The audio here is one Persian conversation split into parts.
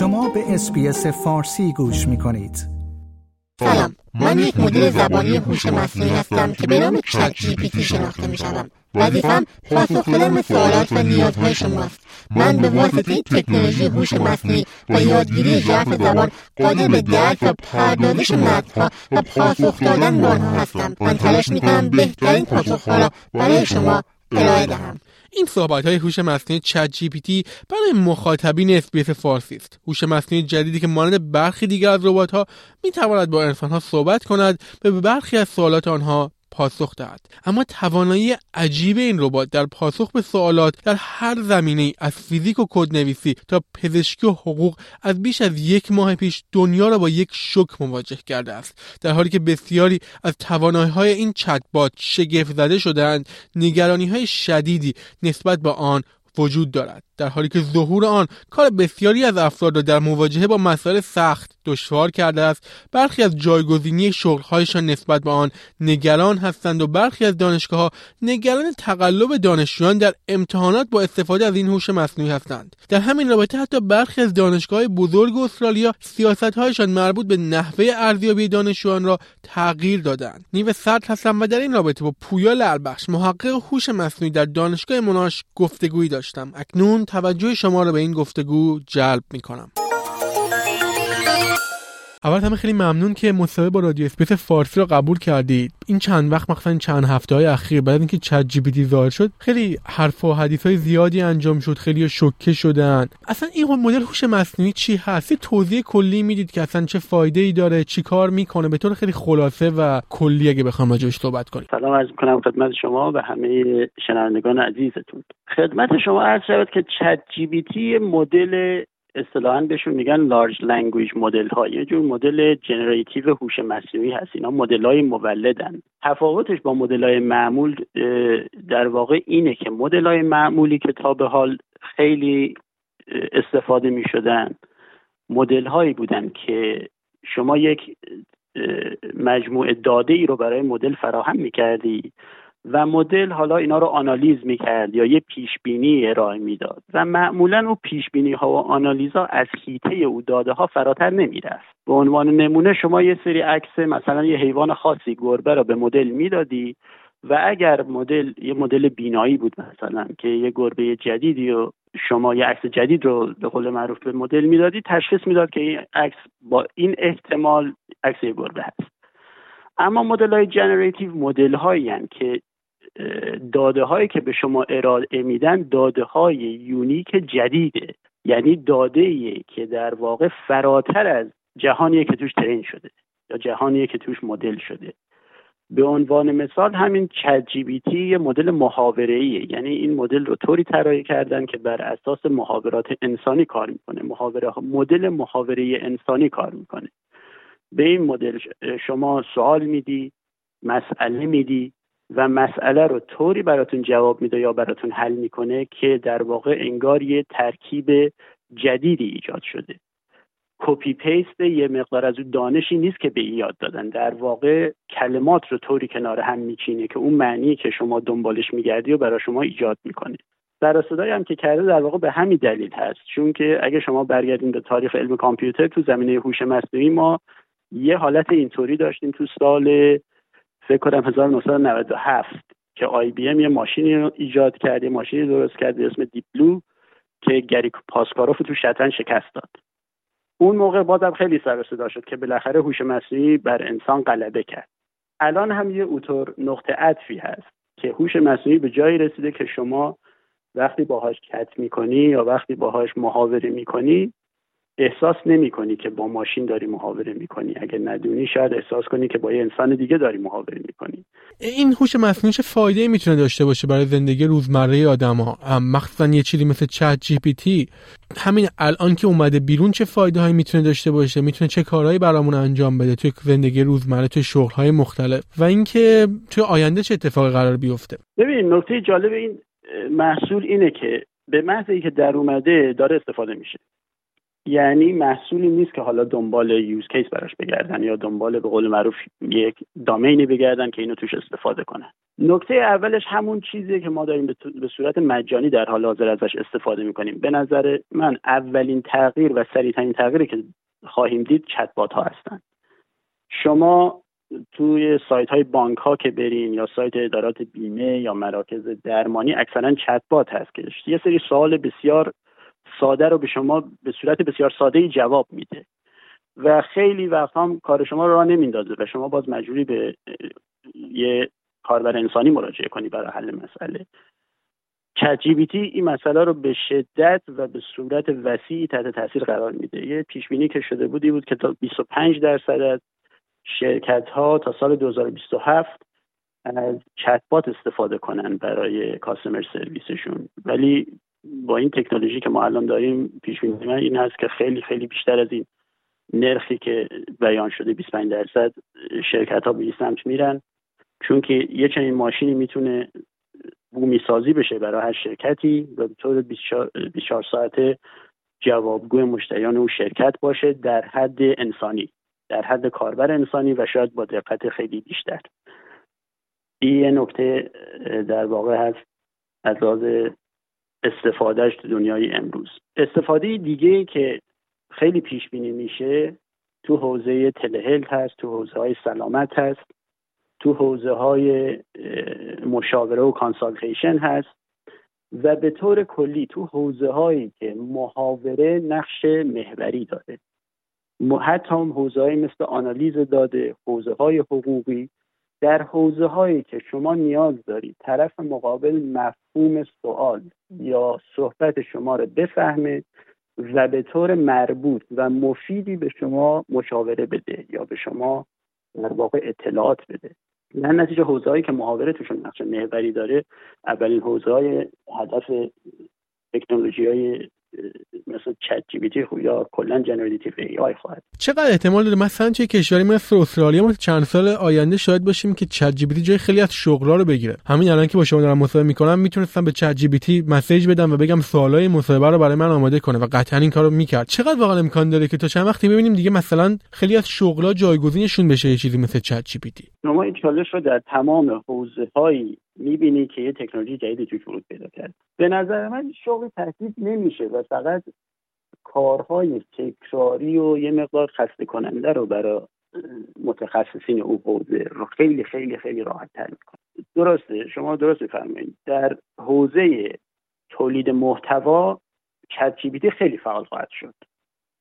شما به اس‌بی‌اس فارسی گوش می کنید. سلام. من یک مدل زبانی هوش مصنوعی هستم که به نام ChatGPT شناخته می شم وظیفم پاسخ دادن به سوالات و نیازهای شماست. من به واسطه تکنولوژی هوش مصنوعی و یادگیری ژرف زبان قادر به درک و پردازش متنها و پاسخ دادن به آنها هستم. من تلاش می‌کنم بهترین پاسخها را برای شما ارائه دهم. این صحبت های هوش مصنوعی ChatGPT برای مخاطبین اس‌بی‌اس فارسی است. هوش مصنوعی جدیدی که مانند برخی دیگر از ربات ها می تواند با انسان ها صحبت کند و به برخی از سوالات آنها پاسخ دهد. اما توانایی عجیب این ربات در پاسخ به سوالات در هر زمینه از فیزیک و کدنویسی تا پزشکی و حقوق از بیش از یک ماه پیش دنیا را با یک شوک مواجه کرده است. در حالی که بسیاری از توانایی های این چتبات شگفت زده شدهاند نگرانی های شدیدی نسبت به آن وجود دارد. در حالی که ظهور آن کار بسیاری از افراد را در مواجهه با مسائل سخت دشوار کرده است برخی از جایگزینی شغلهایشان نسبت به آن نگران هستند و برخی از دانشگاه ها نگران تقلب دانشجویان در امتحانات با استفاده از این هوش مصنوعی هستند. در همین رابطه حتی برخی از دانشگاه بزرگ استرالیا سیاستهایشان مربوط به نحوه ارزیابی دانشجویان را تغییر دادند. نیو صدر هستم و در این رابطه با پویا لربخش محقق هوش مصنوعی در دانشگاه مناش گفتگویی داشتم. اکنون توجه شما را به این گفتگو جلب می کنم. اول همه خیلی ممنون که مصاحبه با رادیو اس‌بی‌اس فارسی رو قبول کردید این چند وقت مخصوصا چند هفته های اخیر بعد اینکه ChatGPT ظاهر شد خیلی حرف و حدیث های زیادی انجام شد خیلی شوکه شدن. اصلا این مدل هوش مصنوعی چی هست؟ توضیح کلی می‌دید که اصلا چه فایده ای داره چی کار می‌کنه؟ به طور خیلی خلاصه و کلی اگه بخوام راجبش صحبت کنیم. سلام عرض می‌کنم خدمت شما و همه شنوندگان عزیزتون. خدمت شما عرض شود که ChatGPT مدل اصطلاحا بهشون میگن large language model ها. یه جور مدل generative هوش مصنوعی هست. اینا مدل های مولدن. تفاوتش با مدل های معمول در واقع اینه که مدل های معمولی که تا به حال خیلی استفاده می شدن مدل هایی بودن که شما یک مجموعه داده ای رو برای مدل فراهم می کردی و مدل حالا اینا رو آنالیز می‌کرد یا یه پیش بینی ارائه می‌داد و معمولا او پیش بینی ها و آنالیزها از حیطه او داده ها فراتر نمی‌رفت. به عنوان نمونه شما یه سری عکس مثلا یه حیوان خاصی گربه رو به مدل می‌دادی و اگر مدل یه مدل بینایی بود مثلا که یه گربه جدیدی و شما یه عکس جدید رو به قول معروف به مدل می‌دادی تشخیص می‌داد که این عکس با این احتمال عکس گربه هست. اما مدل های generative مدل هایی که داده هایی که به شما ارائه میدن داده های unique جدیده. یعنی داده‌ای که در واقع فراتر از جهانیه که توش train شده یا جهانیه که توش مدل شده. به عنوان مثال همین چت جی بی تی یه مدل محاوره ایه یعنی این مدل رو طوری طراحی کردن که بر اساس محاورات انسانی کار می‌کنه. محاوره مدل محاوره انسانی کار می‌کنه. به این مدل شما سوال میدی مسئله میدی و مسئله رو طوری براتون جواب میده یا براتون حل می‌کنه که در واقع انگار یه ترکیب جدیدی ایجاد شده. copy paste یه مقدار از اون دانشی نیست که به یاد دادن. در واقع کلمات رو طوری کنار هم میچینه که اون معنی که شما دنبالش میگردی و برای شما ایجاد می‌کنه. سر و صدایی هم که کرده در واقع به همین دلیل هست. چون که اگه شما برگردین به تاریخ علم کامپیوتر تو زمینه هوش مصنوعی ما یه حالت اینطوری داشتیم تو سال فکر کنم 1997 که IBM یه ماشینی رو ایجاد کرد یه ماشینی درست کرد به اسم Deep Blue که گری پاسکاروف تو شطرنج شکست داد. اون موقع بازم خیلی سر صدا شد که بالاخره هوش مصنوعی بر انسان غلبه کرد. الان هم یه اوتور نقطه عطفی هست که هوش مصنوعی به جایی رسیده که شما وقتی باهاش کت می‌کنی یا وقتی باهاش محاوره می‌کنی احساس نمی کنی که با ماشین داری محاوره می‌کنی اگه ندونی شاید احساس کنی که با یه انسان دیگه داری محاوره می‌کنی این هوش مصنوعی چه فایده می‌تونه داشته باشه برای زندگی روزمره آدم ها مخصوصا یه چیزی مثل چت جی پی تی. همین الان که اومده بیرون چه فایده هایی می‌تونه داشته باشه؟ می‌تونه چه کارهایی برامون انجام بده توی زندگی روزمره توی شغل های مختلف؟ و اینکه توی آینده چه اتفاقی قرار بیفته؟ ببین نکته جالب این محصول اینه که به محض که در اومده داره استفاده میشه. یعنی محصولی نیست که حالا دنبال یوز کیس براش بگردن یا دنبال به قول معروف یک دامینی بگردن که اینو توش استفاده کنن نکته اولش همون چیزیه که ما داریم به صورت مجانی در حال حاضر ازش استفاده می‌کنیم. به نظر من اولین تغییر و سریعترین تغییری که خواهیم دید چتبات ها هستن. شما توی سایت های بانک ها که برین یا سایت ادارات بیمه یا مراکز درمانی اکثرا چتبات هست که یه سری سوال بسیار ساده رو به شما به صورت بسیار ساده جواب میده. و خیلی وقت هم کار شما رو راه نمیندازه و شما باز مجبوری به یه کاربر انسانی مراجعه کنی برای حل مسئله. چت این مسئله رو به شدت و به صورت وسیعی تحت تاثیر قرار میده. یه پیش بینی که شده بودی بود که تا 25 درصد از شرکت ها تا سال 2027 از چتبات استفاده کنن برای کاستمر سرویسشون ولی با این تکنولوژی که ما الان داریم پیش بینی من این هست که خیلی خیلی بیشتر از این نرخی که بیان شده 25 درصد شرکت ها به این سمت میرن. چون که یه چنین ماشینی می‌تونه بومی سازی بشه برای هر شرکتی و به طور 24 ساعته جوابگوی مشتریان او شرکت باشه در حد انسانی در حد کاربر انسانی و شاید با دقت خیلی بیشتر. این نکته در واقع هست. از لحاظ استفادهش تو دنیای امروز. استفاده دیگه که خیلی پیش بینی میشه تو حوزه تلهلت هست تو حوزه های سلامت هست تو حوزه های مشاوره و کانسالتیشن هست و به طور کلی تو حوزه هایی که محاوره نقش محوری داره. حتی هم حوزه مثل آنالیز داده حوزه های حقوقی در حوزه هایی که شما نیاز دارید طرف مقابل مفهوم سوال یا صحبت شما رو بفهمه و به طور مربوط و مفیدی به شما مشاوره بده یا به شما در واقع اطلاعات بده. در نتیجه حوزه هایی که محاوره توشون نقش محوری داره اولین حوزه های هدف تکنولوژی های مثل ChatGPT یا کلا generative AI خواهد. چقدر احتمال داره؟ مثلا چه کشوری مثل استرالیا ما چند سال آینده شاید باشیم که ChatGPT جای خیلی از شغلا رو بگیره. همین الان که با شما دارم مصاحبه می‌کنم می‌تونستم به ChatGPT message بدم و بگم سوالای مصاحبه رو برای من آماده کنه و قطعا این کارو می‌کرد. چقدر واقعا امکان داره که تا چند وقتی ببینیم دیگه مثلا خیلی از شغلا جایگزینشون بشه یه چیزی مثل ChatGPT شما این چالش رو در تمام حوزه می‌بینی که یه تکنولوژی جدیدی توش ورود پیدا کرد. به نظر من شغل تهدید نمیشه و فقط کارهای تکراری و یه مقدار خسته کننده رو برای متخصصین او حوزه رو خیلی خیلی خیلی راحت تر می‌کنه. درسته؟ شما درست بفرمایید در حوزه تولید محتوا چت خیلی فعال خواهد شد.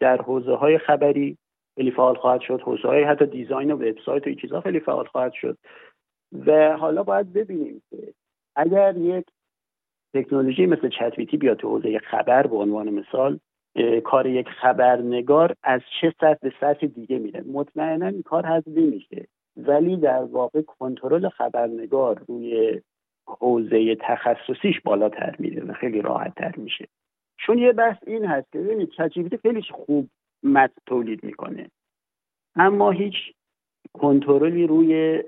در حوزه های خبری خیلی فعال خواهد شد. حوزه های حتی دیزاین و وبسایت و این چیزها خیلی فعال خواهد شد. و حالا باید ببینیم که اگر یک تکنولوژی مثل چتویتی بیاد تو حوزه خبر به عنوان مثال کار یک خبرنگار از چه سطح به سطح دیگه میره. مطمئنا این کار حذف نمیشه. ولی در واقع کنترل خبرنگار روی حوزه تخصصیش بالاتر میره و خیلی راحت تر میشه. چون یه بحث این هست که ببینید چت خیلی خوب متن تولید می‌کنه. اما هیچ کنترلی روی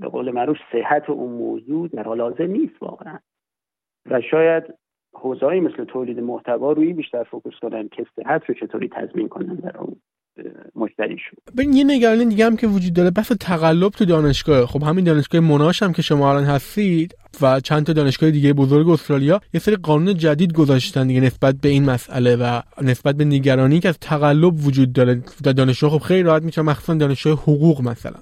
به قول معروف صحت اون موضوع در حال حاضر نیست واقعا. و شاید حوزه‌ای مثل تولید محتوا روی بیشتر فوکس کنن که صحت رو چطوری تضمین کنن در اون مشتریشون ببین یه نگرانی دیگه هم که وجود داره بحث تقلب تو دانشگاه. خب همین دانشگاه مناش هم که شما الان هستید و چند تا دانشگاه دیگه بزرگ استرالیا یه سری قانون جدید گذاشتن دیگه نسبت به این مسئله و نسبت به نگرانی که از تقلب وجود داره در دانشگاه. خب خیلی راحت میشه مخصوصا دانشگاه حقوق مثلا.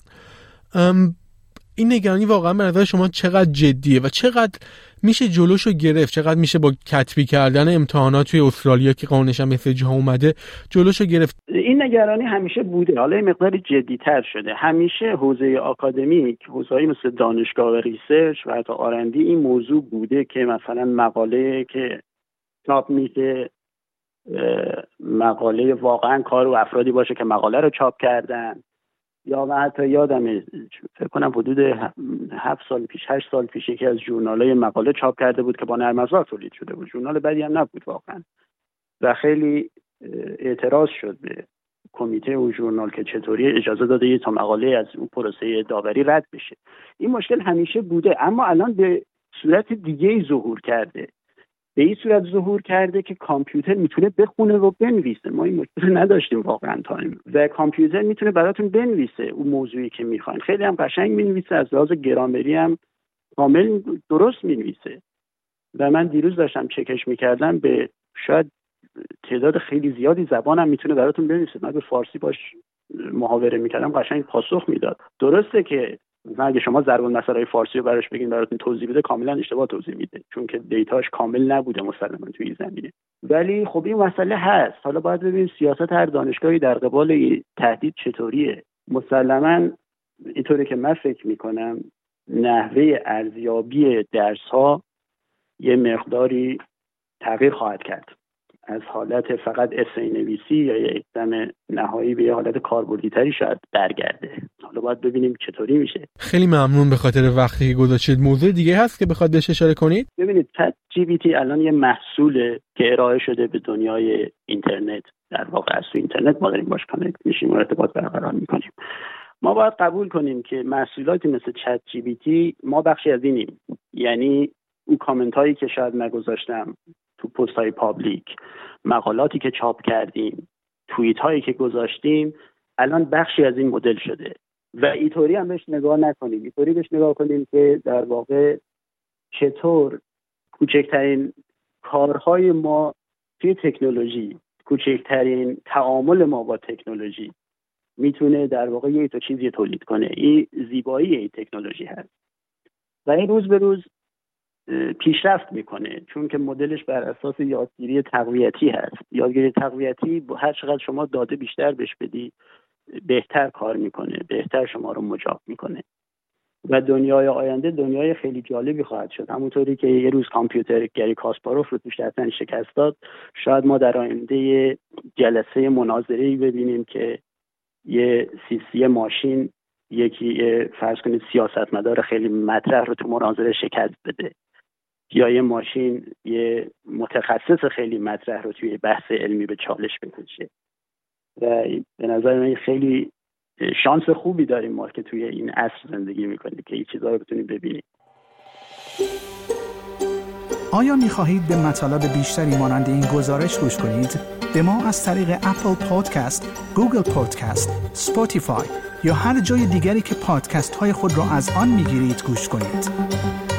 این نگرانی واقعا به نظر شما چقدر جدیه و چقدر میشه جلوشو گرفت؟ چقدر میشه با کتبی کردن امتحانات توی استرالیا که قانونش هم مثل اومده جلوشو گرفت؟ این نگرانی همیشه بوده. حالا مقدار جدیتر شده. همیشه حوزه آکادمیک حوزه‌ای مثل دانشگاه و research و حتی R&D این موضوع بوده که مثلا مقاله‌ای که چاپ میشه مقاله واقعا کار و افرادی باشه که مقاله رو چاپ کردن. یا من حتی یادم فکر کنم حدود هفت سال پیش هشت سال پیش یکی از های مقاله چاپ کرده بود که با نرم افزار تولید شده بود. ژورنال بدی هم نبود واقعا. و خیلی اعتراض شد به کمیته او ژورنال که چطوری اجازه داده تا مقاله از اون پروسه داوری رد بشه. این مشکل همیشه بوده اما الان به صورت دیگه ظهور کرده. به این صورت ظهور کرده که کامپیوتر می‌تونه بخونه و بنویسه. ما این مشکل نداشتیم واقعا تایم و کامپیوتر می‌تونه براتون بنویسه اون موضوعی که می‌خواین. خیلی هم قشنگ می‌نویسه از لحاظ گرامری هم کامل درست می‌نویسه. و من دیروز داشتم چکش می‌کردم به شاید تعداد خیلی زیادی زبانم می‌تونه براتون بنویسه. من به فارسی باش محاوره می‌کردم قشنگ پاسخ می‌داد. درسته که مثلا اگه شما ضرب المثل فارسی رو براش بگین براتون توضیح بده کاملا اشتباه توضیح میده. چون که دیتاش کامل نبوده مسلما توی زمینه. ولی خب این مسئله هست. حالا باید ببینیم سیاست هر دانشگاهی در قبال تهدید چطوریه. مسلما اینطوری که من فکر می‌کنم نحوه ارزیابی درس ها یه مقداری تغییر خواهد کرد. از حالت فقط اسای نویسی یا یک اقدام نهایی به یه حالت کاربردی تری شاید برگرده. حالا باید ببینیم چطوری میشه. خیلی ممنون به خاطر وقتی که گذاشتید موضوع دیگه هست که بخواد بهش اشاره کنید؟ ببینید ChatGPT الان یه محصوله که ارائه شده به دنیای اینترنت. در واقع از تو اینترنت ما داریم باش connect میشیم و ارتباط برقرار می‌کنیم. ما باید قبول کنیم که محصولاتی مثل ChatGPT ما بخشی از اینیم. یعنی اون کامنت هایی که شاید ما گذاشتیم تو پست های public. مقالاتی که چاپ کردیم توییت هایی که گذاشتیم الان بخشی از این مدل شده. و اینطوری هم بهش نگاه نکنیم. اینطوری بهش نگاه کنیم که در واقع چطور کوچکترین کارهای ما توی تکنولوژی کوچکترین تعامل ما با تکنولوژی می‌تونه در واقع یه تا چیزی تولید کنه. این زیبایی این تکنولوژی هست. و این روز به روز پیشرفت می‌کنه چون که مدلش بر اساس یادگیری تقویتی هست. یادگیری تقویتی هر چقدر شما داده بیشتر بهش بدی بهتر کار می‌کنه بهتر شما رو مجاب می‌کنه. و دنیای آینده دنیای خیلی جالبی خواهد شد. همونطوری که یه روز کامپیوتر گری کاسپاروف رو توش شکست داد شاید ما در آینده جلسه مناظره ببینیم که یه سی ماشین یکی فرض کنید سیاستمدار خیلی مطرح رو تو مناظره شکست بده. یا یه ماشین یه متخصص خیلی مطرح رو توی بحث علمی به چالش بکشه و به نظر من خیلی شانس خوبی داریم ما که توی این عصر زندگی می‌کنیم که این چیزها رو بتونیم ببینیم آیا می خواهید به مطالب بیشتری مانند این گزارش گوش کنید؟ به ما از طریق Apple Podcasts، Google Podcasts، Spotify یا هر جای دیگری که پادکست های خود را از آن می گیرید گوش کنید؟